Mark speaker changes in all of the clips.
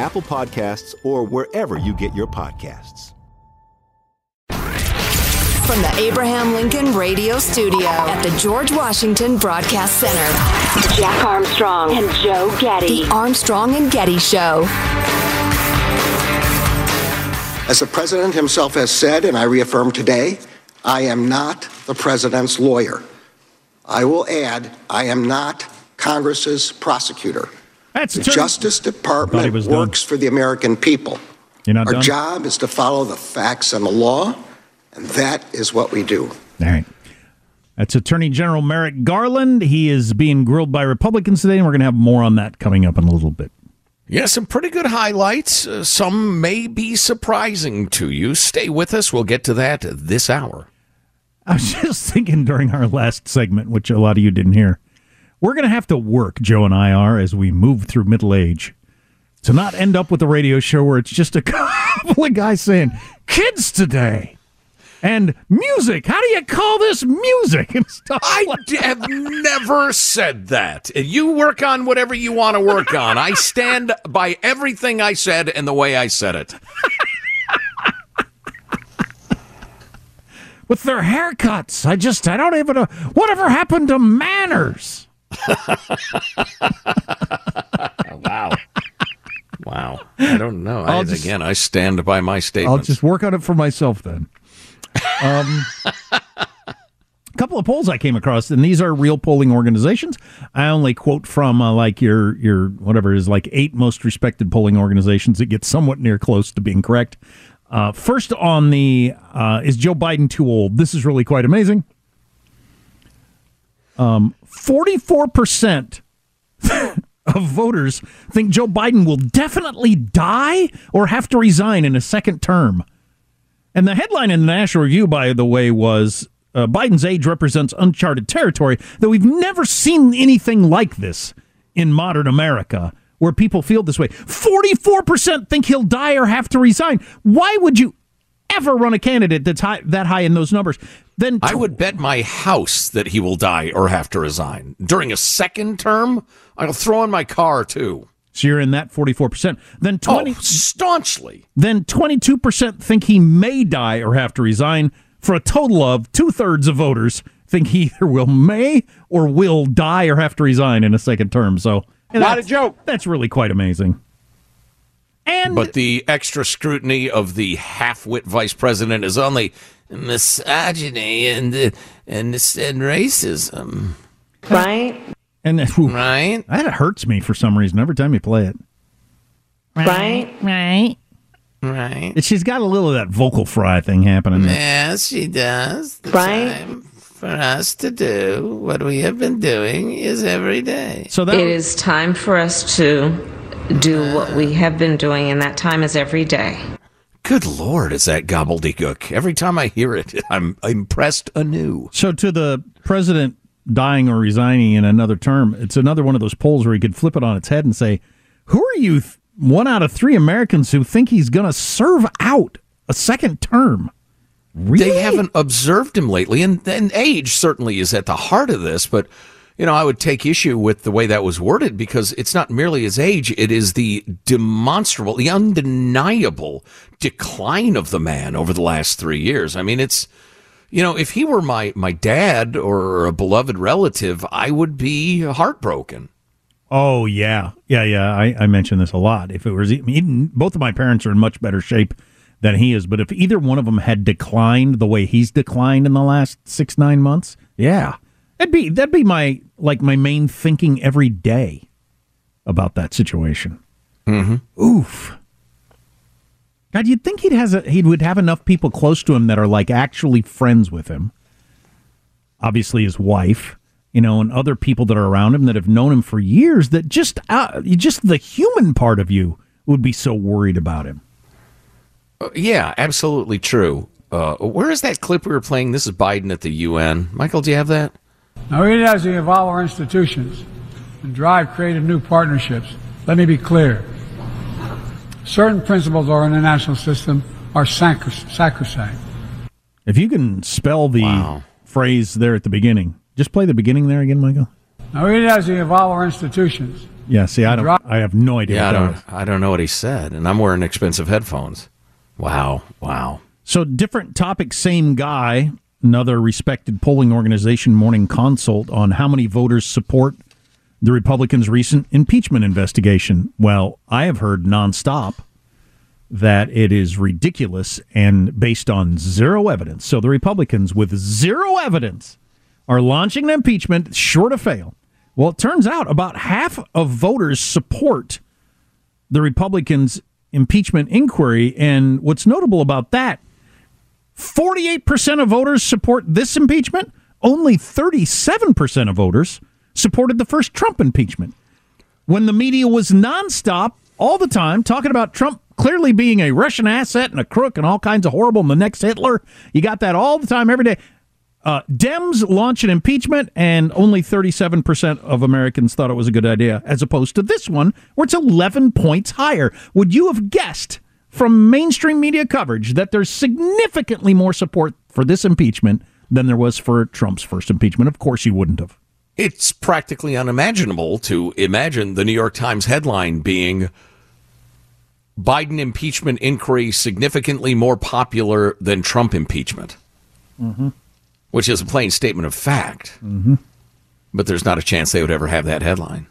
Speaker 1: Apple Podcasts, or wherever you get your podcasts.
Speaker 2: From the Abraham Lincoln Radio Studio at the George Washington Broadcast Center,
Speaker 3: Jack Armstrong and Joe Getty.
Speaker 2: The Armstrong and Getty Show.
Speaker 4: As the president himself has said, and I reaffirm today, I am not the president's lawyer. I will add, I am not Congress's prosecutor.
Speaker 5: That's
Speaker 4: the
Speaker 5: turn-
Speaker 4: Justice Department
Speaker 5: was done.
Speaker 4: works for the American people.
Speaker 5: You're not
Speaker 4: Our
Speaker 5: done?
Speaker 4: job is to follow the facts and the law, and that is what we do.
Speaker 5: All right. That's Attorney General Merrick Garland. He is being grilled by Republicans today, and we're going to have more on that coming up in a little bit.
Speaker 6: Yeah, some pretty good highlights. Uh, some may be surprising to you. Stay with us. We'll get to that this hour.
Speaker 5: I was just thinking during our last segment, which a lot of you didn't hear, we're going to have to work, Joe and I are, as we move through middle age, to not end up with a radio show where it's just a couple of guys saying, kids today. And music. How do you call this music and stuff?
Speaker 6: I have never said that. You work on whatever you want to work on. I stand by everything I said and the way I said it.
Speaker 5: With their haircuts. I just, I don't even know. Whatever happened to manners?
Speaker 6: Wow. Wow. I don't know. I,
Speaker 5: just-
Speaker 6: again, I stand by my statement.
Speaker 5: I'll just work on it for myself then. Um, a couple of polls I came across, and these are real polling organizations. I only quote from uh, like your your whatever is like eight most respected polling organizations that get somewhat near close to being correct. Uh, first on the uh, is Joe Biden too old? This is really quite amazing. Um, forty-four percent of voters think Joe Biden will definitely die or have to resign in a second term. And the headline in the National Review, by the way, was uh, Biden's age represents uncharted territory, though we've never seen anything like this in modern America where people feel this way. 44% think he'll die or have to resign. Why would you ever run a candidate that's high, that high in those numbers? Then
Speaker 6: I would bet my house that he will die or have to resign. During a second term, I'll throw in my car too.
Speaker 5: So you're in that 44%. Then 20
Speaker 6: Oh, staunchly.
Speaker 5: Then 22% think he may die or have to resign, for a total of two thirds of voters think he either will may or will die or have to resign in a second term. So
Speaker 7: Not a joke.
Speaker 5: That's really quite amazing. And
Speaker 6: But the extra scrutiny of the half-wit vice president is only misogyny and uh, and and racism.
Speaker 3: Right?
Speaker 5: and ooh,
Speaker 6: Right?
Speaker 5: that hurts me for some reason every time you play it.
Speaker 3: Right?
Speaker 5: Right.
Speaker 6: Right.
Speaker 5: She's got a little of that vocal fry thing happening. there.
Speaker 6: Yes, she does. The
Speaker 3: Right.
Speaker 6: time for us to do what we have been doing is every day.
Speaker 5: So that
Speaker 8: It is time for us to do what we have been doing, and that time is every day.
Speaker 6: Good Lord, is that gobbledygook? Every time I hear it, I'm impressed anew.
Speaker 5: So to the president dying or resigning in another term, it's another one of those polls where you could flip it on its head and say, Who are you, th- one out of three Americans who think he's going to serve out a second term? Really?
Speaker 6: They haven't observed him lately, and, and age certainly is at the heart of this. But you know, I would take issue with the way that was worded because it's not merely his age; it is the demonstrable, the undeniable decline of the man over the last three years. I mean, it's you know, if he were my my dad or a beloved relative, I would be heartbroken.
Speaker 5: Oh yeah, yeah, yeah. I, I mentioned this a lot. If it was even both of my parents are in much better shape than he is, but if either one of them had declined the way he's declined in the last six nine months, yeah, that'd be that'd be my like my main thinking every day about that situation.
Speaker 6: Mm-hmm.
Speaker 5: Oof. God, you'd think he'd has a, he would have enough people close to him that are like actually friends with him. Obviously, his wife, you know, and other people that are around him that have known him for years. That just uh, just the human part of you would be so worried about him.
Speaker 6: Uh, yeah, absolutely true. Uh, where is that clip we were playing? This is Biden at the UN. Michael, do you have that?
Speaker 7: Now, even as we evolve our institutions and drive creative new partnerships. Let me be clear. Certain principles of our international system are sacrosanct.
Speaker 5: If you can spell the wow. phrase there at the beginning, just play the beginning there again, Michael.
Speaker 7: Now, we need to evolve our institutions.
Speaker 5: Yeah, see, I don't. I have no idea.
Speaker 6: Yeah, I don't. I don't know what he said, and I'm wearing expensive headphones. Wow, wow.
Speaker 5: So different topic, same guy. Another respected polling organization, Morning Consult, on how many voters support the Republicans' recent impeachment investigation. Well, I have heard nonstop that it is ridiculous and based on zero evidence. So the Republicans, with zero evidence, are launching an impeachment, sure to fail. Well, it turns out about half of voters support the Republicans' impeachment inquiry. And what's notable about that, 48% of voters support this impeachment, only 37% of voters supported the first Trump impeachment. When the media was nonstop all the time talking about Trump clearly being a Russian asset and a crook and all kinds of horrible and the next Hitler, you got that all the time, every day. Uh, Dems launch an impeachment, and only 37% of Americans thought it was a good idea, as opposed to this one, where it's 11 points higher. Would you have guessed from mainstream media coverage that there's significantly more support for this impeachment than there was for Trump's first impeachment? Of course, you wouldn't have.
Speaker 6: It's practically unimaginable to imagine the New York Times headline being Biden impeachment inquiry significantly more popular than Trump impeachment.
Speaker 5: Mm-hmm
Speaker 6: which is a plain statement of fact.
Speaker 5: Mm-hmm.
Speaker 6: But there's not a chance they would ever have that headline.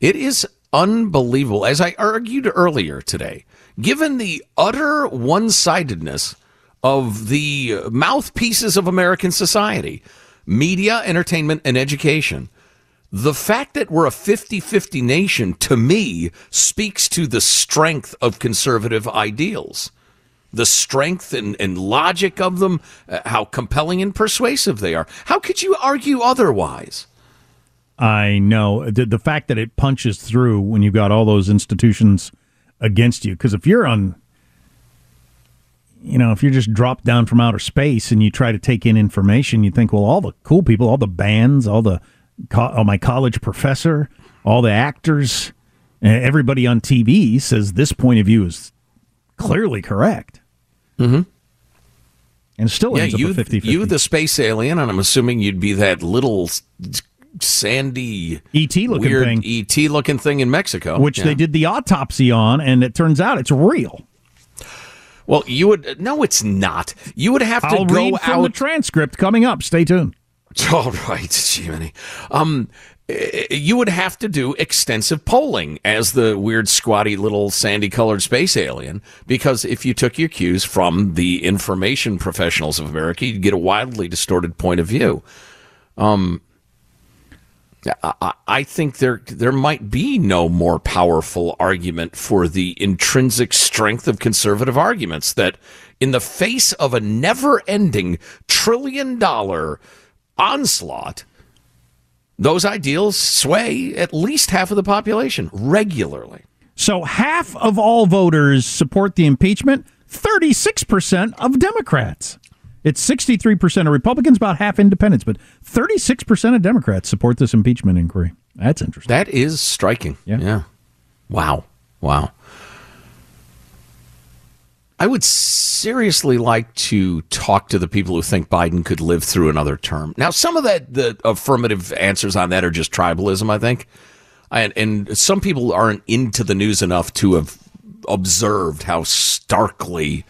Speaker 6: It is unbelievable. As I argued earlier today, given the utter one sidedness of the mouthpieces of American society, media, entertainment, and education, the fact that we're a 50 50 nation to me speaks to the strength of conservative ideals the strength and, and logic of them, uh, how compelling and persuasive they are. How could you argue otherwise?
Speaker 5: I know the, the fact that it punches through when you've got all those institutions against you. Because if you're on, you know, if you're just dropped down from outer space and you try to take in information, you think, well, all the cool people, all the bands, all the, all my college professor, all the actors, everybody on TV says this point of view is clearly correct.
Speaker 6: Mm-hmm.
Speaker 5: And still
Speaker 6: yeah,
Speaker 5: ends
Speaker 6: you,
Speaker 5: up a 50
Speaker 6: You, the space alien, and I'm assuming you'd be that little sandy
Speaker 5: ET looking
Speaker 6: weird
Speaker 5: thing.
Speaker 6: ET looking thing in Mexico,
Speaker 5: which
Speaker 6: yeah.
Speaker 5: they did the autopsy on, and it turns out it's real.
Speaker 6: Well, you would no, it's not. You would have to
Speaker 5: I'll
Speaker 6: go
Speaker 5: read from
Speaker 6: out.
Speaker 5: the transcript coming up. Stay tuned.
Speaker 6: All right, Jiminy. Um, you would have to do extensive polling as the weird, squatty little sandy colored space alien, because if you took your cues from the information professionals of America, you'd get a wildly distorted point of view. Um, I, think there there might be no more powerful argument for the intrinsic strength of conservative arguments that in the face of a never ending trillion dollar onslaught those ideals sway at least half of the population regularly.
Speaker 5: So half of all voters support the impeachment, 36% of Democrats. It's 63% of Republicans, about half independents, but 36% of Democrats support this impeachment inquiry. That's interesting.
Speaker 6: That is striking.
Speaker 5: Yeah.
Speaker 6: yeah. Wow. Wow. I would seriously like to talk to the people who think Biden could live through another term. Now, some of that, the affirmative answers on that are just tribalism, I think. And, and some people aren't into the news enough to have observed how starkly,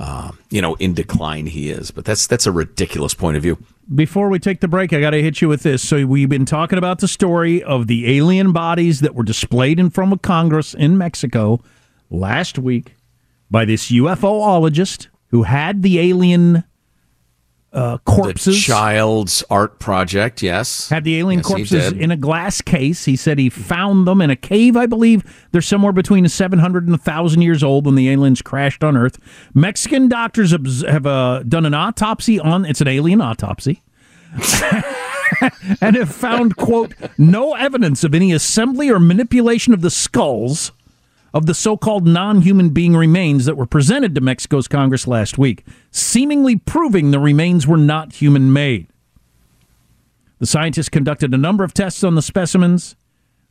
Speaker 6: uh, you know, in decline he is. But that's that's a ridiculous point of view.
Speaker 5: Before we take the break, I got to hit you with this. So we've been talking about the story of the alien bodies that were displayed in front of Congress in Mexico last week by this UFOologist who had the alien uh, corpses.
Speaker 6: The child's art project, yes.
Speaker 5: Had the alien
Speaker 6: yes,
Speaker 5: corpses in a glass case. He said he found them in a cave, I believe. They're somewhere between 700 and 1,000 years old when the aliens crashed on Earth. Mexican doctors have uh, done an autopsy on, it's an alien autopsy. and have found, quote, no evidence of any assembly or manipulation of the skulls of the so called non human being remains that were presented to Mexico's Congress last week, seemingly proving the remains were not human made. The scientists conducted a number of tests on the specimens,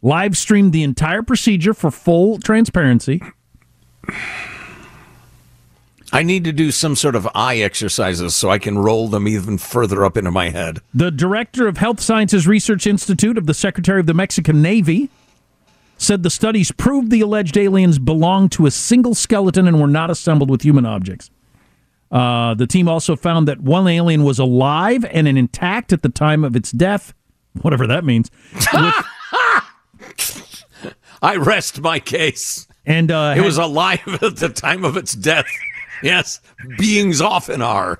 Speaker 5: live streamed the entire procedure for full transparency.
Speaker 6: I need to do some sort of eye exercises so I can roll them even further up into my head.
Speaker 5: The director of Health Sciences Research Institute of the Secretary of the Mexican Navy said the studies proved the alleged aliens belonged to a single skeleton and were not assembled with human objects. Uh, the team also found that one alien was alive and intact at the time of its death, whatever that means.
Speaker 6: With, I rest my case.
Speaker 5: And uh,
Speaker 6: it was alive at the time of its death. Yes, beings often are.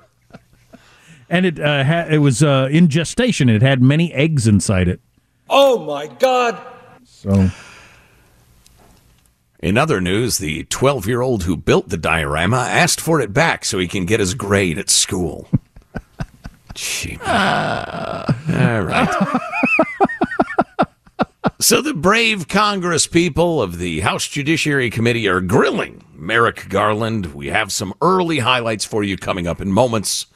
Speaker 5: And it uh, ha- it was uh, in gestation. It had many eggs inside it.
Speaker 9: Oh my God!
Speaker 5: So
Speaker 6: in other news, the 12 year old who built the diorama asked for it back so he can get his grade at school. Gee, uh, all right. so the brave Congress people of the House Judiciary Committee are grilling Merrick Garland. We have some early highlights for you coming up in moments.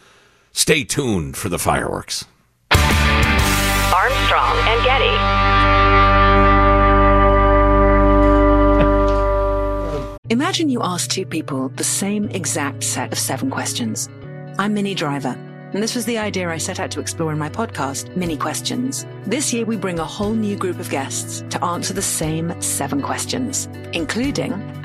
Speaker 6: Stay tuned for the fireworks.
Speaker 3: Armstrong and Getty.
Speaker 10: Imagine you ask two people the same exact set of seven questions. I'm Minnie Driver, and this was the idea I set out to explore in my podcast, Minnie Questions. This year, we bring a whole new group of guests to answer the same seven questions, including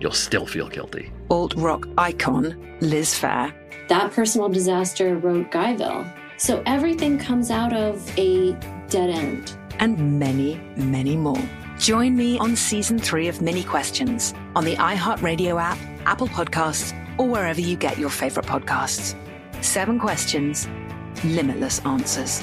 Speaker 11: you'll still feel guilty.
Speaker 10: Alt rock icon, Liz Phair.
Speaker 12: That personal disaster wrote Guyville. So everything comes out of a dead end.
Speaker 10: And many, many more. Join me on season three of Minnie Questions on the iHeartRadio app, Apple Podcasts, or wherever you get your favorite podcasts. Seven questions, limitless answers.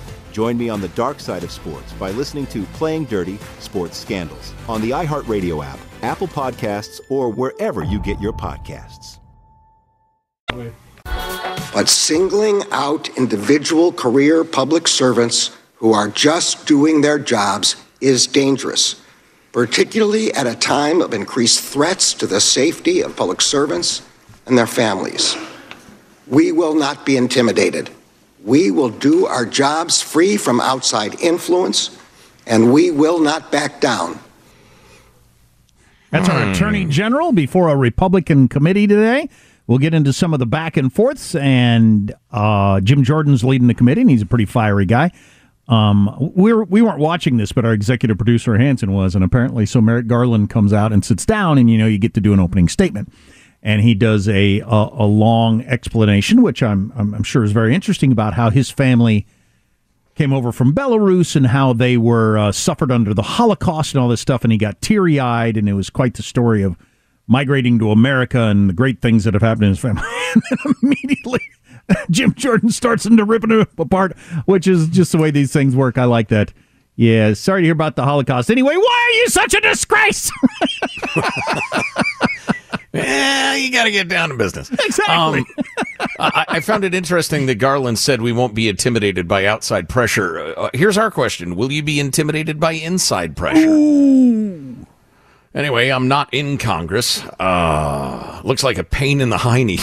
Speaker 1: Join me on the dark side of sports by listening to Playing Dirty Sports Scandals on the iHeartRadio app, Apple Podcasts, or wherever you get your podcasts.
Speaker 4: But singling out individual career public servants who are just doing their jobs is dangerous, particularly at a time of increased threats to the safety of public servants and their families. We will not be intimidated. We will do our jobs free from outside influence, and we will not back down.
Speaker 5: That's our Attorney General before a Republican committee today. We'll get into some of the back and forths, and uh, Jim Jordan's leading the committee, and he's a pretty fiery guy. Um, we're we weren't watching this, but our executive producer Hanson was, and apparently, so Merrick Garland comes out and sits down, and you know you get to do an opening statement. And he does a a, a long explanation, which I'm, I'm sure is very interesting about how his family came over from Belarus and how they were uh, suffered under the Holocaust and all this stuff, and he got teary eyed, and it was quite the story of migrating to America and the great things that have happened in his family. and then immediately, Jim Jordan starts into ripping him apart, which is just the way these things work. I like that. Yeah, sorry to hear about the Holocaust. Anyway, why are you such a disgrace?
Speaker 6: Yeah, you got to get down to business.
Speaker 5: Exactly.
Speaker 6: Um, I, I, found it interesting that Garland said we won't be intimidated by outside pressure. Uh, here's our question Will you be intimidated by inside pressure?
Speaker 5: Ooh.
Speaker 6: Anyway, I'm not in Congress. Uh, looks like a pain in the hiney.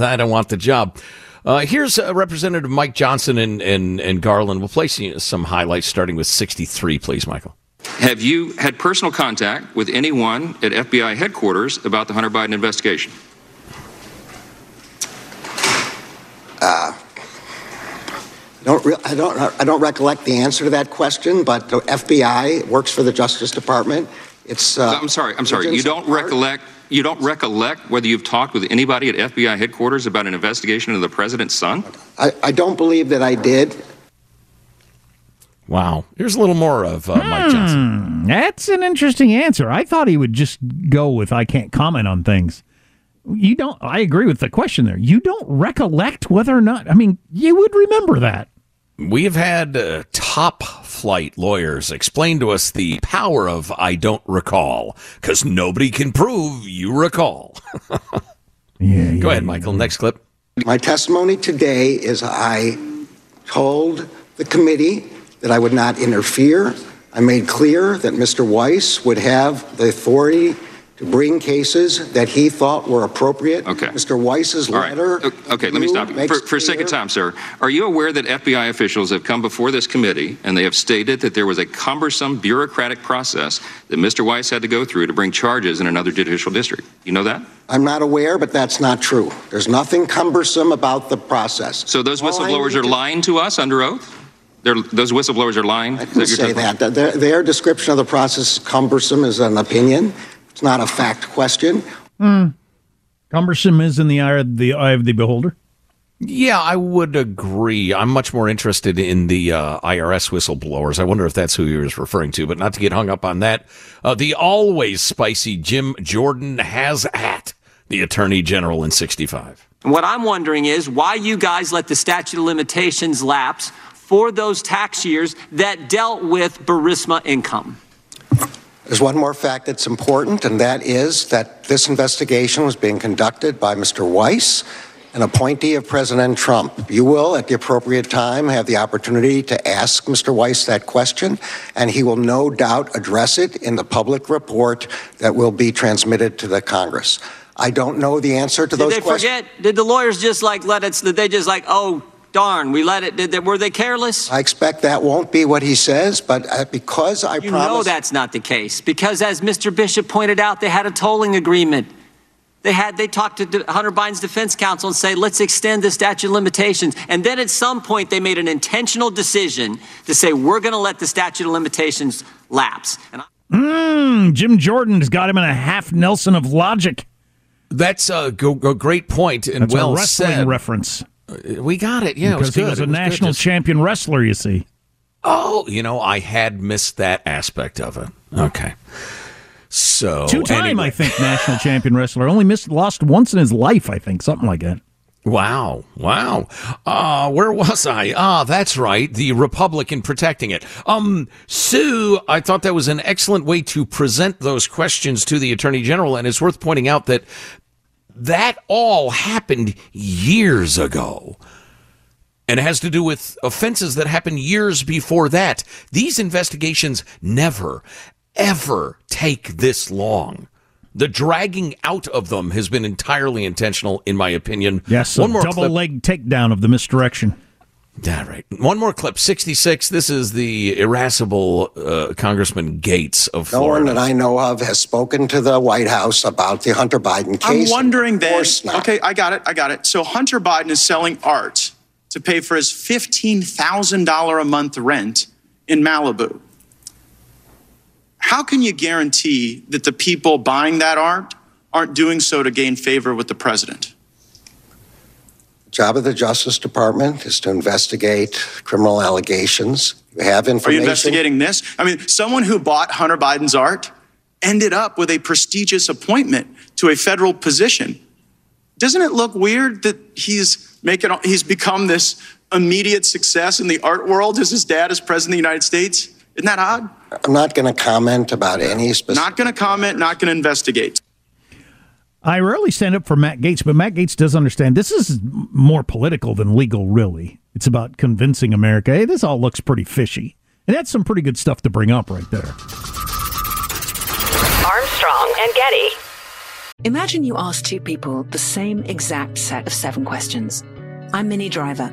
Speaker 6: I don't want the job. Uh, here's uh, Representative Mike Johnson and, and, and Garland. We'll play some highlights starting with 63, please, Michael.
Speaker 13: Have you had personal contact with anyone at FBI headquarters about the Hunter Biden investigation?
Speaker 4: Uh, I don't, re- I don't, I don't recollect the answer to that question, but the FBI works for the Justice Department. It's. Uh,
Speaker 13: I'm sorry. I'm sorry. You don't recollect. You don't recollect whether you've talked with anybody at FBI headquarters about an investigation of the president's son?
Speaker 4: I, I don't believe that I did.
Speaker 6: Wow. Here's a little more of uh, Mike Johnson.
Speaker 5: Hmm, that's an interesting answer. I thought he would just go with I can't comment on things. You don't I agree with the question there. You don't recollect whether or not I mean, you would remember that.
Speaker 6: We have had uh, top flight lawyers explain to us the power of I don't recall cuz nobody can prove you recall.
Speaker 5: yeah,
Speaker 6: Go ahead, Michael. Next clip.
Speaker 4: My testimony today is I told the committee that I would not interfere. I made clear that Mr. Weiss would have the authority to bring cases that he thought were appropriate.
Speaker 13: Okay.
Speaker 4: Mr. Weiss's
Speaker 13: All right.
Speaker 4: letter.
Speaker 13: Okay, let me stop you. For, for sake of time, sir, are you aware that FBI officials have come before this committee and they have stated that there was a cumbersome bureaucratic process that Mr. Weiss had to go through to bring charges in another judicial district? You know that?
Speaker 4: I'm not aware, but that's not true. There's nothing cumbersome about the process.
Speaker 13: So those whistleblowers are lying to us under oath? They're, those whistleblowers are lying?
Speaker 4: I didn't say that. Their, their description of the process is cumbersome is an opinion. It's not a fact question.
Speaker 5: Hmm. Cumbersome is in the eye of the eye of the beholder.
Speaker 6: Yeah, I would agree. I'm much more interested in the uh, IRS whistleblowers. I wonder if that's who he was referring to, but not to get hung up on that. Uh, the always spicy Jim Jordan has at the Attorney General in 65.
Speaker 14: What I'm wondering is why you guys let the statute of limitations lapse for those tax years that dealt with Burisma income.
Speaker 4: There's one more fact that's important, and that is that this investigation was being conducted by Mr. Weiss, an appointee of President Trump. You will, at the appropriate time, have the opportunity to ask Mr. Weiss that question, and he will no doubt address it in the public report that will be transmitted to the Congress. I don't know the answer to
Speaker 14: Did
Speaker 4: those
Speaker 14: they forget? Did the lawyers just like let it? Did they just like, oh darn, we let it? Did they, were they careless?
Speaker 4: I expect that won't be what he says, but uh, because I
Speaker 14: You
Speaker 4: promise.
Speaker 14: know that's not the case because, as Mr. Bishop pointed out, they had a tolling agreement. They had they talked to Hunter Biden's defense counsel and say, let's extend the statute of limitations. And then at some point, they made an intentional decision to say we're going to let the statute of limitations lapse. And I-
Speaker 5: Mm, Jim Jordan's got him in a half Nelson of logic.
Speaker 6: That's a go, go, great point and
Speaker 5: That's
Speaker 6: well
Speaker 5: a wrestling
Speaker 6: said.
Speaker 5: reference.
Speaker 6: We got it. Yeah, it
Speaker 5: because he was a
Speaker 6: was
Speaker 5: national
Speaker 6: Just-
Speaker 5: champion wrestler. You see.
Speaker 6: Oh, you know, I had missed that aspect of it. Okay. So
Speaker 5: Two time,
Speaker 6: anyway.
Speaker 5: I think, national champion wrestler. Only missed, lost once in his life, I think, something like that.
Speaker 6: Wow. Wow. Uh, where was I? Ah, that's right. The Republican protecting it. Um, Sue, I thought that was an excellent way to present those questions to the Attorney General. And it's worth pointing out that that all happened years ago. And it has to do with offenses that happened years before that. These investigations never, ever take this long. The dragging out of them has been entirely intentional, in my opinion.
Speaker 5: Yes,
Speaker 6: One more
Speaker 5: double
Speaker 6: clip.
Speaker 5: leg takedown of the misdirection.
Speaker 6: Yeah, right. One more clip. 66. This is the irascible uh, Congressman Gaetz of Florida.
Speaker 4: No one that I know of has spoken to the White House about the Hunter Biden case.
Speaker 15: I'm
Speaker 4: case.
Speaker 15: wondering
Speaker 4: Of
Speaker 15: then.
Speaker 4: course not.
Speaker 15: Okay, I got it. I got it. So Hunter Biden is selling art to pay for his $15,000 a month rent in Malibu. How can you guarantee that the people buying that art aren't doing so to gain favor with the president.
Speaker 4: Job of the Justice Department is to investigate criminal allegations. You have information.
Speaker 15: Are you investigating this? I mean, someone who bought Hunter Biden's art ended up with a prestigious appointment to a federal position. Doesn't it look weird that he's making he's become this immediate success in the art world as his dad is president of the United States? Isn't that odd?
Speaker 4: I'm not going to comment about any specific.
Speaker 15: Not going to comment, not going to investigate.
Speaker 5: I rarely stand up for Matt Gaetz, but Matt Gaetz does understand this is more political than legal, really. It's about convincing America, hey, this all looks pretty fishy. And that's some pretty good stuff to bring up right there.
Speaker 3: Armstrong and Getty.
Speaker 10: Imagine you ask two people the same exact set of seven questions. I'm Minnie Driver,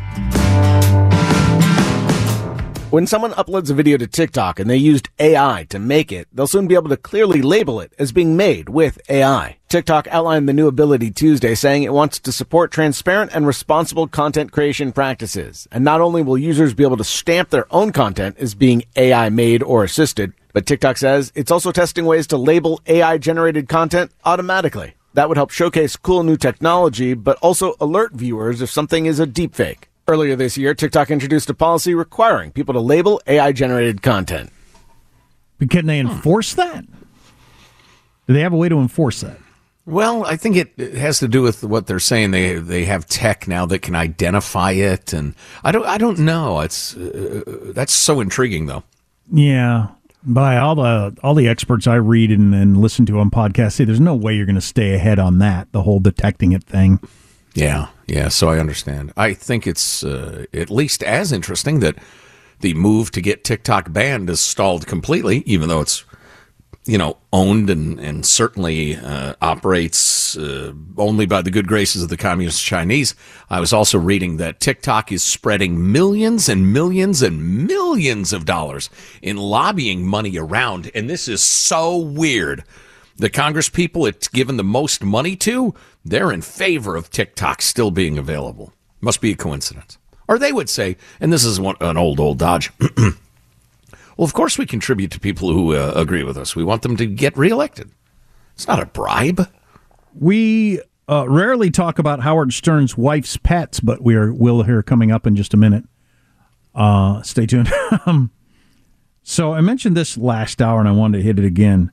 Speaker 16: When someone uploads a video to TikTok and they used AI to make it, they'll soon be able to clearly label it as being made with AI. TikTok outlined the new ability Tuesday, saying it wants to support transparent and responsible content creation practices. And not only will users be able to stamp their own content as being AI made or assisted, but TikTok says it's also testing ways to label AI generated content automatically. That would help showcase cool new technology, but also alert viewers if something is a deepfake. Earlier this year, TikTok introduced a policy requiring people to label AI generated content.
Speaker 5: But can they enforce that? Do they have a way to enforce that?
Speaker 6: Well, I think it, it has to do with what they're saying. They they have tech now that can identify it, and I don't I don't know. It's uh, that's so intriguing, though.
Speaker 5: Yeah. By all the all the experts I read and, and listen to on podcasts say there's no way you're going to stay ahead on that, the whole detecting it thing.
Speaker 6: Yeah, yeah. So I understand. I think it's uh, at least as interesting that the move to get TikTok banned is stalled completely, even though it's you know owned and and certainly uh, operates uh, only by the good graces of the communist Chinese. I was also reading that TikTok is spreading millions and millions and millions of dollars in lobbying money around, and this is so weird. The Congress people it's given the most money to, they're in favor of TikTok still being available. Must be a coincidence. Or they would say, and this is one, an old, old dodge. well, of course we contribute to people who uh, agree with us. We want them to get reelected. It's not a bribe.
Speaker 5: We uh, rarely talk about Howard Stern's wife's pets, but we are, will hear coming up in just a minute. Uh, stay tuned. So I mentioned this last hour, and I wanted to hit it again.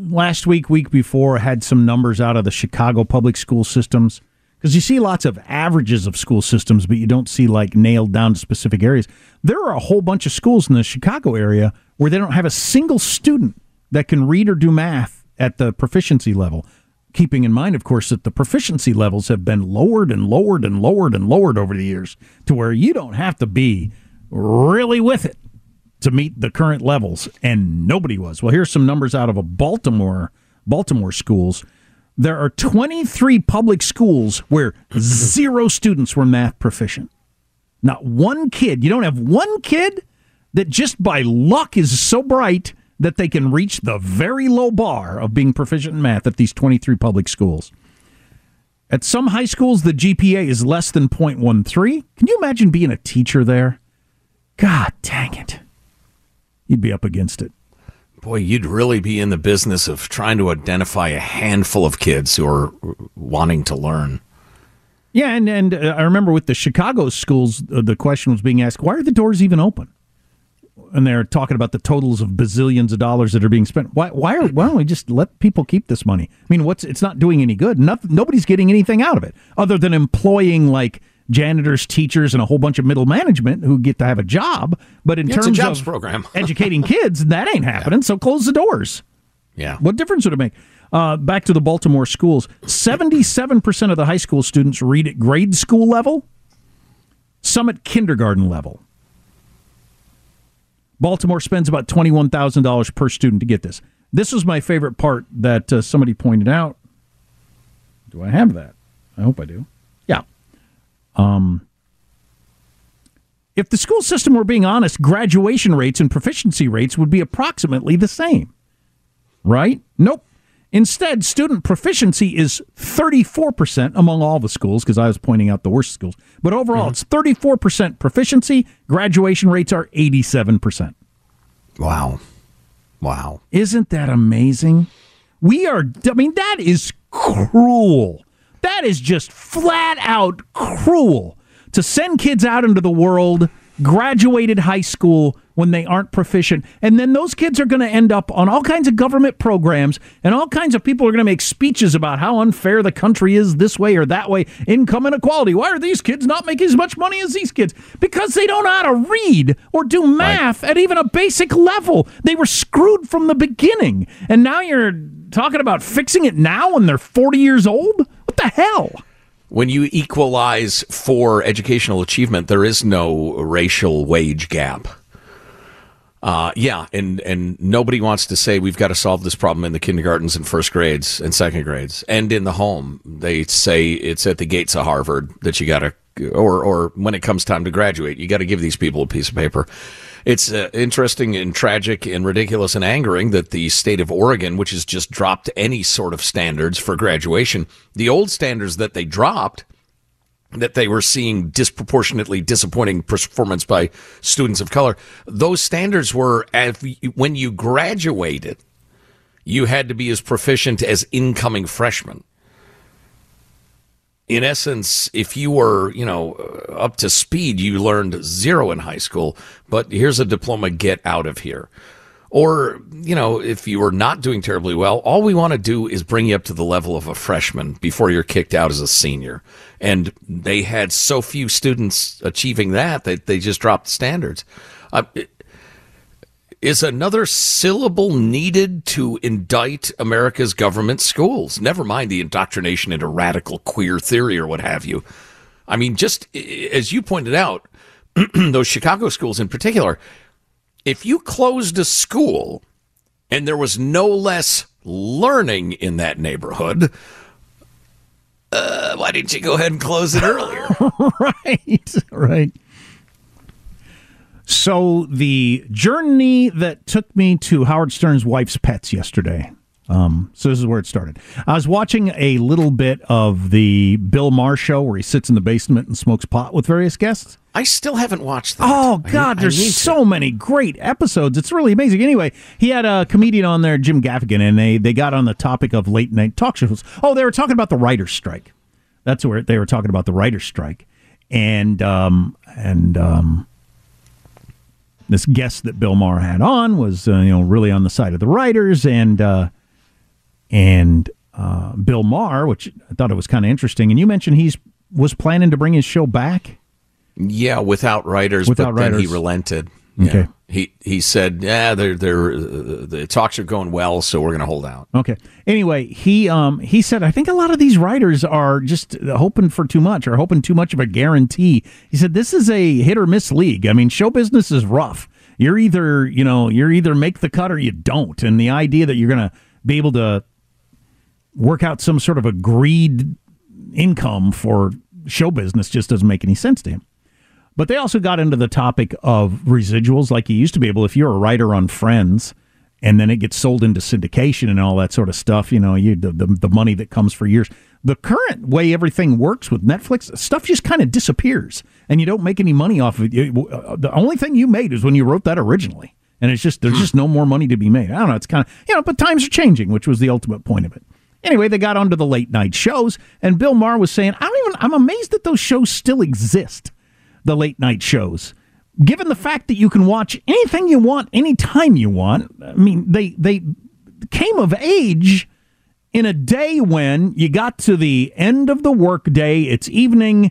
Speaker 5: Last week, week before, had some numbers out of the Chicago public school systems because you see lots of averages of school systems, but you don't see like nailed down to specific areas. There are a whole bunch of schools in the Chicago area where they don't have a single student that can read or do math at the proficiency level. Keeping in mind, of course, that the proficiency levels have been lowered and lowered and lowered and lowered over the years to where you don't have to be really with it to meet the current levels, and nobody was. Well, here's some numbers out of a Baltimore Baltimore schools. there are 23 public schools where zero students were math proficient. Not one kid. You don't have one kid that just by luck is so bright that they can reach the very low bar of being proficient in math at these 23 public schools. At some high schools, the GPA is less than 0.13. Can you imagine being a teacher there? God dang it. You'd be up against it.
Speaker 6: Boy, you'd really be in the business of trying to identify a handful of kids who are wanting to learn.
Speaker 5: Yeah, and, and uh, I remember with the Chicago schools, uh, the question was being asked, why are the doors even open? And they're talking about the totals of bazillions of dollars that are being spent. Why, why, are, why don't we just let people keep this money? I mean, what's it's not doing any good. Nothing, nobody's getting anything out of it other than employing like janitors, teachers, and a whole bunch of middle management who get to have a job. But in
Speaker 6: Yeah,
Speaker 5: terms of
Speaker 6: program.
Speaker 5: educating kids, that ain't happening. So close the doors.
Speaker 6: Yeah.
Speaker 5: What difference would it make? Uh, back to the Baltimore schools. 77% of the high school students read at grade school level, some at kindergarten level. Baltimore spends about $21,000 per student to get this. This was my favorite part that uh, somebody pointed out. Do I have that? I hope I do. Um, if the school system were being honest, graduation rates and proficiency rates would be approximately the same. Right? Nope. Instead, student proficiency is 34% among all the schools, because I was pointing out the worst schools. But overall, it's 34% proficiency. Graduation rates are 87%.
Speaker 6: Wow. Wow.
Speaker 5: Isn't that amazing? We are, I mean, that is cruel. That is just flat out cruel to send kids out into the world, graduated high school when they aren't proficient. And then those kids are going to end up on all kinds of government programs, and all kinds of people are going to make speeches about how unfair the country is this way or that way. Income inequality. Why are these kids not making as much money as these kids? Because they don't know how to read or do math at even a basic level. They were screwed from the beginning. And now you're talking about fixing it now when they're 40 years old? The hell?
Speaker 6: When you equalize for educational achievement, there is no racial wage gap. Uh, yeah, and and nobody wants to say we've got to solve this problem in the kindergartens and first grades and second grades and in the home. They say it's at the gates of Harvard that you got to, or or when it comes time to graduate, you got to give these people a piece of paper. It's uh, interesting and tragic and ridiculous and angering that the state of Oregon, which has just dropped any sort of standards for graduation, the old standards that they dropped that they were seeing disproportionately disappointing performance by students of color. Those standards were when you graduated, you had to be as proficient as incoming freshmen. In essence, if you were, you know, up to speed, you learned zero in high school, but here's a diploma, get out of here. Or, you know, if you were not doing terribly well, all we want to do is bring you up to the level of a freshman before you're kicked out as a senior. And they had so few students achieving that that they just dropped the standards. Uh, is another syllable needed to indict America's government schools? Never mind the indoctrination into radical queer theory or what have you. I mean, just as you pointed out, those Chicago schools in particular, if you closed a school and there was no less learning in that neighborhood, uh, why didn't you go ahead and close it earlier?
Speaker 5: right, right. So the journey that took me to Howard Stern's wife's pets yesterday. Um, so this is where it started. I was watching a little bit of the Bill Maher show where he sits in the basement and smokes pot with various guests.
Speaker 6: I still haven't watched that.
Speaker 5: Oh God,
Speaker 6: I
Speaker 5: there's
Speaker 6: need
Speaker 5: so many great episodes. It's really amazing. Anyway, he had a comedian on there, Jim Gaffigan, and they they got on the topic of late night talk shows. Oh, they were talking about the writers' strike. That's where they were talking about the writers' strike, and um and um this guest that Bill Maher had on was uh, you know really on the side of the writers and uh and uh Bill Maher, which I thought it was kind of interesting. And you mentioned he's was planning to bring his show back.
Speaker 6: Yeah, without writers,
Speaker 5: Without
Speaker 6: but then he
Speaker 5: writers.
Speaker 6: relented.
Speaker 5: Okay.
Speaker 6: Yeah. He he said, "Yeah, they're they're uh, the talks are going well, so we're going to hold out."
Speaker 5: Okay. Anyway, he um he said I think a lot of these writers are just hoping for too much or hoping too much of a guarantee. He said this is a hit or miss league. I mean, show business is rough. You're either, you know, you're either make the cut or you don't. And the idea that you're going to be able to work out some sort of agreed income for show business just doesn't make any sense to him. But they also got into the topic of residuals, like you used to be able. If you're a writer on Friends, and then it gets sold into syndication and all that sort of stuff, you know, you the, the, the money that comes for years. The current way everything works with Netflix, stuff just kind of disappears, and you don't make any money off of it. Uh, the only thing you made is when you wrote that originally, and it's just there's just no more money to be made. I don't know. It's kind of you know, but times are changing, which was the ultimate point of it. Anyway, they got onto the late night shows, and Bill Maher was saying, I don't even, I'm amazed that those shows still exist, the late night shows. Given the fact that you can watch anything you want anytime you want, I mean, they, they came of age in a day when you got to the end of the workday, it's evening,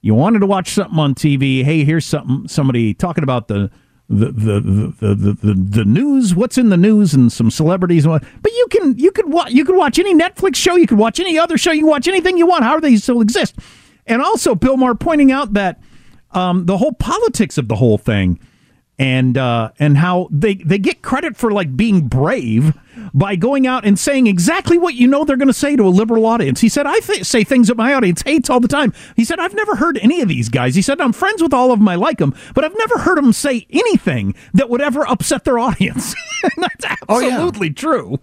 Speaker 5: you wanted to watch something on TV. Hey, here's something, somebody talking about the the the, the the, the, the news, what's in the news, and some celebrities. And what, But you can you could watch you could watch any Netflix show, you could watch any other show, you watch anything you want. How do they still exist? And also, Bill Maher pointing out that um, the whole politics of the whole thing and uh, and how they they get credit for like being brave by going out and saying exactly what you know they're going to say to a liberal audience. He said, "I th- say things that my audience hates all the time." He said, "I've never heard any of these guys." He said, "I'm friends with all of them. I like them, but I've never heard them say anything that would ever upset their audience." that's absolutely oh, yeah. true.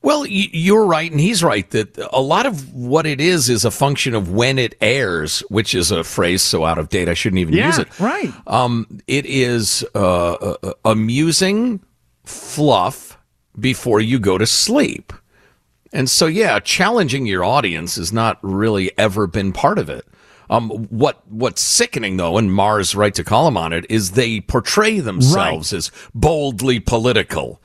Speaker 6: Well, you're right, and he's right that a lot of what it is is a function of when it airs, which is a phrase so out of date I shouldn't even
Speaker 5: yeah,
Speaker 6: use it.
Speaker 5: Right.
Speaker 6: Um, it is uh, uh, amusing fluff before you go to sleep, and so yeah, challenging your audience has not really ever been part of it. Um, what what's sickening though, and Maher's right to call him on it, is they portray themselves right. as boldly political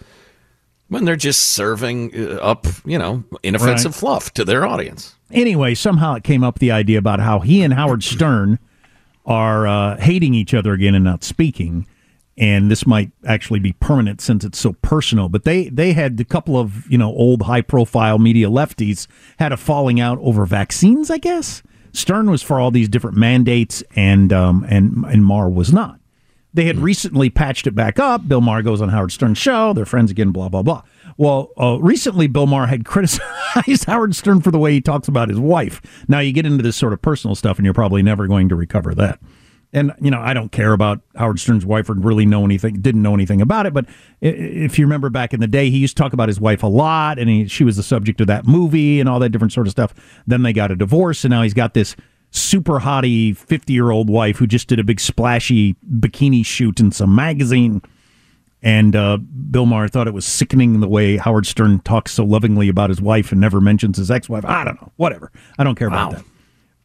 Speaker 6: when they're just serving uh, up, you know, inoffensive right. fluff to their audience.
Speaker 5: Anyway, somehow it came up the idea about how he and Howard Stern are uh, hating each other again and not speaking. And this might actually be permanent since it's so personal. But they, they had a couple of, you know, old high profile media lefties had a falling out over vaccines, I guess. Stern was for all these different mandates and um, and and Maher was not. They had recently patched it back up. Bill Maher goes on Howard Stern's show. They're friends again, blah, blah, blah. Well, uh, recently, Bill Maher had criticized Howard Stern for the way he talks about his wife. Now, you get into this sort of personal stuff, and you're probably never going to recover that. And, you know, I don't care about Howard Stern's wife or really know anything, didn't know anything about it. But if you remember back in the day, he used to talk about his wife a lot, and he, she was the subject of that movie and all that different sort of stuff. Then they got a divorce, and now he's got this super hottie 50 year old wife who just did a big splashy bikini shoot in some magazine. And uh, Bill Maher thought it was sickening the way Howard Stern talks so lovingly about his wife and never mentions his ex wife. I don't know. Whatever. I don't care wow. about that.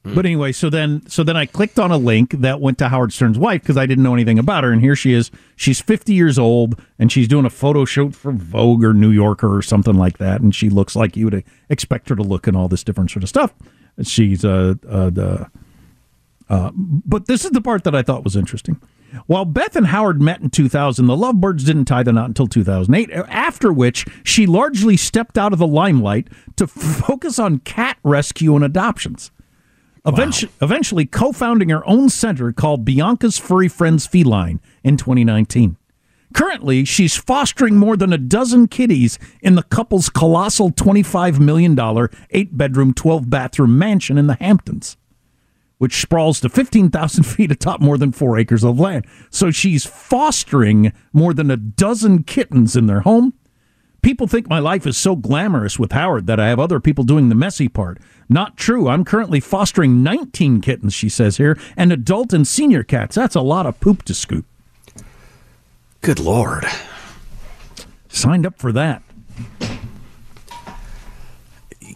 Speaker 5: Mm. But anyway, so then so then I clicked on a link that went to Howard Stern's wife because I didn't know anything about her, and here she is. She's 50 years old, and she's doing a photo shoot for Vogue or New Yorker or something like that, and she looks like you would expect her to look and all this different sort of stuff. She's uh, uh, the. Uh, but this is the part that I thought was interesting. While Beth and Howard met in 2000, the Lovebirds didn't tie the knot until 2008, after which she largely stepped out of the limelight to focus on cat rescue and adoptions. Eventually, wow. eventually co founding her own center called Bianca's Furry Friends Feline in 2019. Currently, she's fostering more than a dozen kitties in the couple's colossal $25 million, eight bedroom, 12 bathroom mansion in the Hamptons, which sprawls to 15,000 feet atop more than four acres of land. So she's fostering more than a dozen kittens in their home. People think my life is so glamorous with Howard that I have other people doing the messy part. Not true. I'm currently fostering 19 kittens, she says here, and adult and senior cats. That's a lot of poop to scoop.
Speaker 6: Good Lord.
Speaker 5: Signed up for that.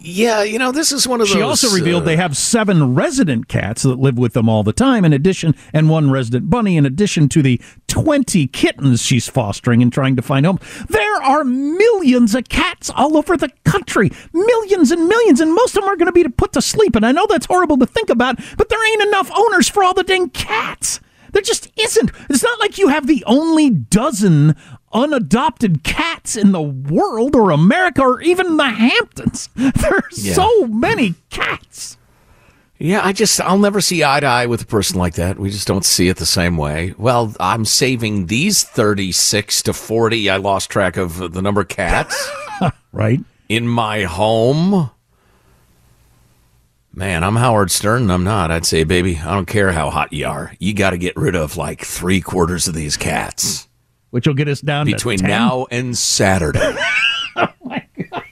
Speaker 6: Yeah, you know, this is one of those.
Speaker 5: She also revealed uh, they have seven resident cats that live with them all the time, in addition, and one resident bunny, in addition to the 20 kittens she's fostering and trying to find home. There are millions of cats all over the country. Millions and millions, and most of them are going to be put to sleep. And I know that's horrible to think about, but there ain't enough owners for all the dang cats. There just isn't. It's not like you have the only dozen unadopted cats in the world or America or even the Hamptons. There's yeah. so many cats.
Speaker 6: Yeah, I just, I'll never see eye to eye with a person like that. We just don't see it the same way. Well, I'm saving these 36 to 40. I lost track of the number of cats.
Speaker 5: right.
Speaker 6: In my home. Man, I'm Howard Stern and I'm not. I'd say, baby, I don't care how hot you are. You got to get rid of like three quarters of these cats.
Speaker 5: Which will get us down
Speaker 6: between
Speaker 5: to 10?
Speaker 6: now and Saturday. oh my God.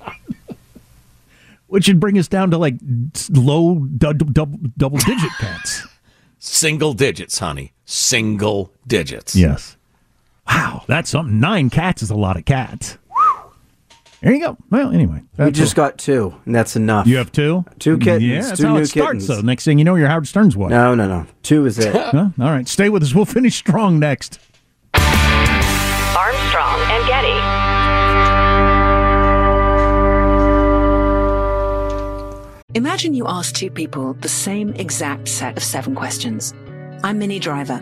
Speaker 5: Which would bring us down to like low double, double, double digit cats.
Speaker 6: Single digits, honey. Single digits.
Speaker 5: Yes. Wow, that's something. Nine cats is a lot of cats. There you go. Well, anyway,
Speaker 17: We just
Speaker 5: all.
Speaker 17: got two, and that's enough.
Speaker 5: You have two?
Speaker 17: Two kittens.
Speaker 5: Yeah, that's
Speaker 17: two
Speaker 5: how
Speaker 17: new
Speaker 5: it starts.
Speaker 17: kittens.
Speaker 5: So next thing you know, you're Howard Stern's wife.
Speaker 17: No, no, no. Two is it.
Speaker 5: Huh? All right, stay with us. We'll finish strong next.
Speaker 3: Armstrong and Getty.
Speaker 10: Imagine you ask two people the same exact set of seven questions. I'm Minnie Driver,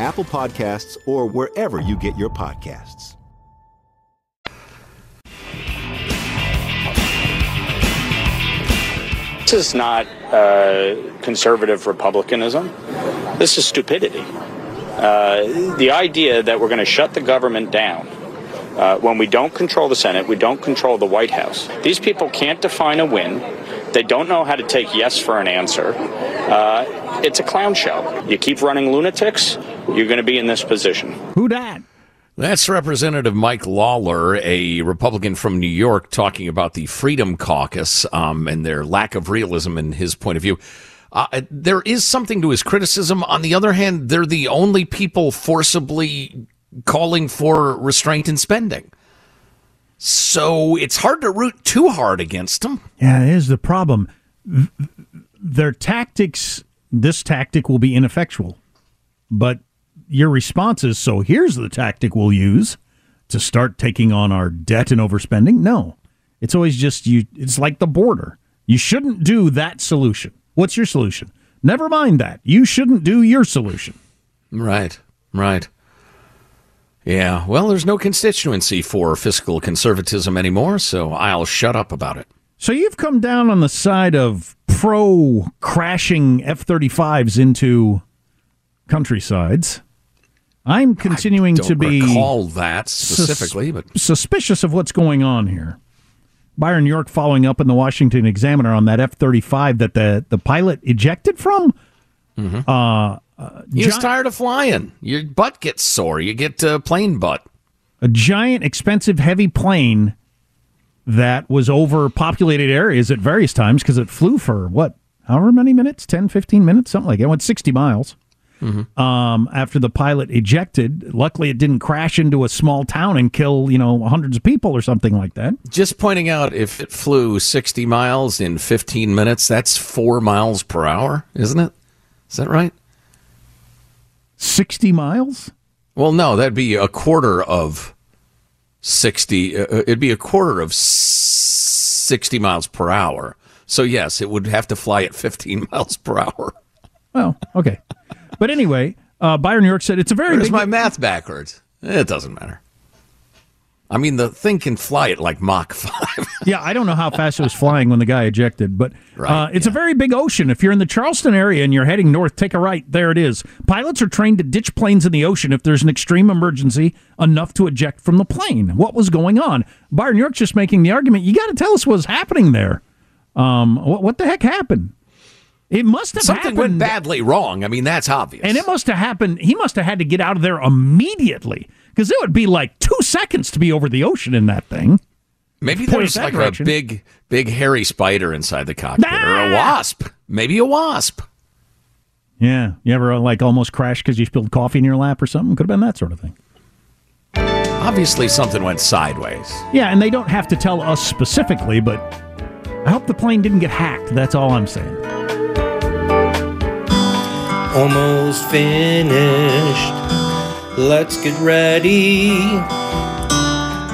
Speaker 1: Apple Podcasts, or wherever you get your podcasts.
Speaker 18: This is not uh, conservative republicanism. This is stupidity. Uh, the idea that we're going to shut the government down uh, when we don't control the Senate, we don't control the White House. These people can't define a win. They don't know how to take yes for an answer. Uh, it's a clown show. You keep running lunatics, you're going to be in this position.
Speaker 5: Who dat?
Speaker 6: That's Representative Mike Lawler, a Republican from New York, talking about the Freedom Caucus um, and their lack of realism in his point of view. Uh, there is something to his criticism. On the other hand, they're the only people forcibly calling for restraint in spending. So it's hard to root too hard against them.
Speaker 5: Yeah, here's the problem. Their tactics, this tactic will be ineffectual. But your response is so here's the tactic we'll use to start taking on our debt and overspending. No. It's always just you it's like the border. You shouldn't do that solution. What's your solution? Never mind that. You shouldn't do your solution.
Speaker 6: Right, right. Yeah, well, there's no constituency for fiscal conservatism anymore, so I'll shut up about it.
Speaker 5: So you've come down on the side of pro crashing F 35s into countrysides. I'm continuing to be
Speaker 6: recall that specifically, but-
Speaker 5: suspicious of what's going on here. Byron York following up in the Washington Examiner on that F 35 that the, the pilot ejected from.
Speaker 6: Mm-hmm.
Speaker 5: Uh, uh,
Speaker 6: You're just tired of flying. Your butt gets sore. You get uh, plane butt.
Speaker 5: a giant, expensive, heavy plane that was over populated areas at various times because it flew for what, however many minutes? 10, 15 minutes? Something like that. It went 60 miles. Um, after the pilot ejected, luckily it didn't crash into a small town and kill, you know, hundreds of people or something like that.
Speaker 6: Just pointing out, if it flew 60 miles in 15 minutes, that's four miles per hour, isn't it? Is that right?
Speaker 5: 60 miles?
Speaker 6: Well, no, that'd be a quarter of 60. Uh, it'd be a quarter of 60 miles per hour. So, yes, it would have to fly at 15 miles per hour.
Speaker 5: Well, okay. But anyway, uh, Byron York said it's a very
Speaker 6: Where's
Speaker 5: big.
Speaker 6: my math backwards? It doesn't matter. I mean, the thing can fly at like Mach 5.
Speaker 5: yeah, I don't know how fast it was flying when the guy ejected, but uh, it's a very big ocean. If you're in the Charleston area and you're heading north, take a right. There it is. Pilots are trained to ditch planes in the ocean if there's an extreme emergency enough to eject from the plane. What was going on? Byron York's just making the argument. You got to tell us what's happening there. Um, what, what the heck happened? It must have
Speaker 6: Something
Speaker 5: happened.
Speaker 6: went badly wrong. I mean, that's obvious.
Speaker 5: And it must have happened. He must have had to get out of there immediately because it would be like two seconds to be over the ocean in that thing.
Speaker 6: Maybe there's like
Speaker 5: direction.
Speaker 6: a big, big hairy spider inside the cockpit, or
Speaker 5: Ah!
Speaker 6: a wasp. Maybe a wasp.
Speaker 5: Yeah, you ever uh, like almost crashed because you spilled coffee in your lap or something? Could have been that sort of thing.
Speaker 6: Obviously, something went sideways.
Speaker 5: Yeah, and they don't have to tell us specifically, but I hope the plane didn't get hacked. That's all I'm saying.
Speaker 9: Almost finished. Let's get ready.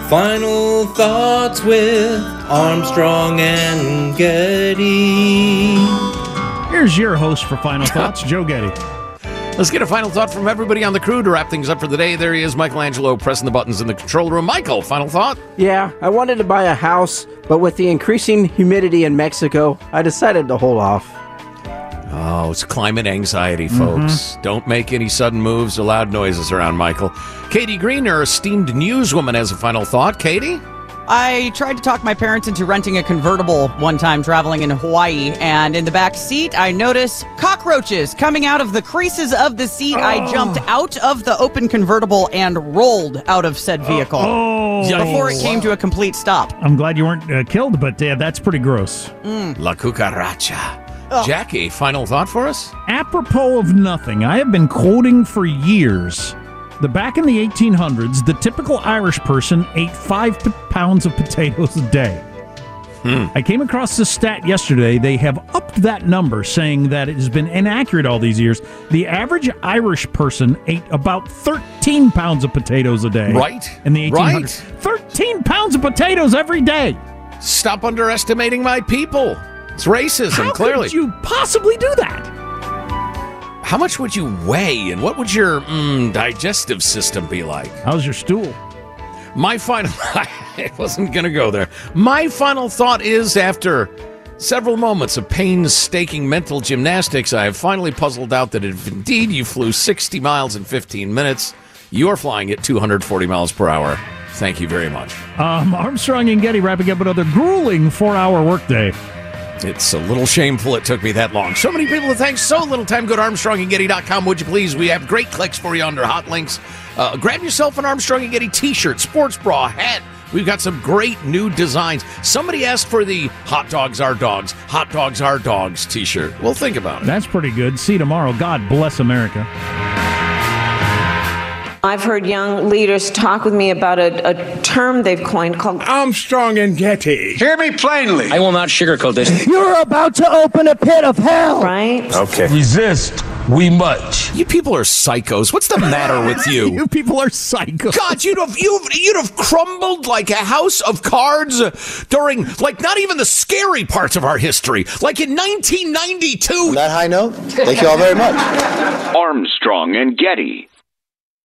Speaker 9: Final thoughts with Armstrong and Getty.
Speaker 5: Here's your host for Final Thoughts, Joe Getty.
Speaker 6: Let's get a final thought from everybody on the crew to wrap things up for the day. There he is, Michelangelo, pressing the buttons in the control room. Michael, final thought?
Speaker 17: Yeah, I wanted to buy a house, but with the increasing humidity in Mexico, I decided to hold off.
Speaker 6: Oh, it's climate anxiety, folks. Mm-hmm. Don't make any sudden moves or loud noises around Michael. Katie Green, our esteemed newswoman, has a final thought. Katie?
Speaker 19: I tried to talk my parents into renting a convertible one time traveling in Hawaii, and in the back seat, I noticed cockroaches coming out of the creases of the seat. I jumped out of the open convertible and rolled out of said vehicle before it came to a complete stop.
Speaker 5: I'm glad you weren't uh, killed, but uh, that's pretty gross.
Speaker 6: La cucaracha. Jackie, final thought for us?
Speaker 5: Apropos of nothing, I have been quoting for years that back in the 1800s, the typical Irish person ate five p- pounds of potatoes a day. Hmm. I came across this stat yesterday. They have upped that number, saying that it has been inaccurate all these years. The average Irish person ate about 13 pounds of potatoes a day.
Speaker 6: Right.
Speaker 5: In the 1800s.
Speaker 6: Right.
Speaker 5: 13 pounds of potatoes every day.
Speaker 6: Stop underestimating my people. It's racism,
Speaker 5: How
Speaker 6: clearly.
Speaker 5: could you possibly do that?
Speaker 6: How much would you weigh, and what would your mm, digestive system be like?
Speaker 5: How's your stool?
Speaker 6: My final, I wasn't going to go there. My final thought is after several moments of painstaking mental gymnastics, I have finally puzzled out that if indeed you flew 60 miles in 15 minutes, you're flying at 240 miles per hour. Thank you very much.
Speaker 5: Um, Armstrong and Getty wrapping up another grueling four-hour workday.
Speaker 6: It's a little shameful it took me that long. So many people to thank, so little time. Go to ArmstrongandGetty.com, would you please? We have great clicks for you under hot links. Uh, grab yourself an Armstrong and Getty t-shirt, sports bra, hat. We've got some great new designs. Somebody asked for the Hot Dogs Are Dogs, Hot Dogs Are Dogs t-shirt. Well, think about it.
Speaker 5: That's pretty good. See you tomorrow. God bless America.
Speaker 8: I've heard young leaders talk with me about a, a term they've coined called
Speaker 20: Armstrong and Getty.
Speaker 21: Hear me plainly.
Speaker 20: I will not sugarcoat this.
Speaker 21: You're about to open a pit of hell.
Speaker 8: Right?
Speaker 20: Okay. Resist. We much.
Speaker 6: You people are psychos. What's the matter with you?
Speaker 5: you people are psychos.
Speaker 6: God, you'd have you'd, you'd have crumbled like a house of cards uh, during like not even the scary parts of our history, like in 1992.
Speaker 22: On that high note, thank you all very much.
Speaker 23: Armstrong and Getty.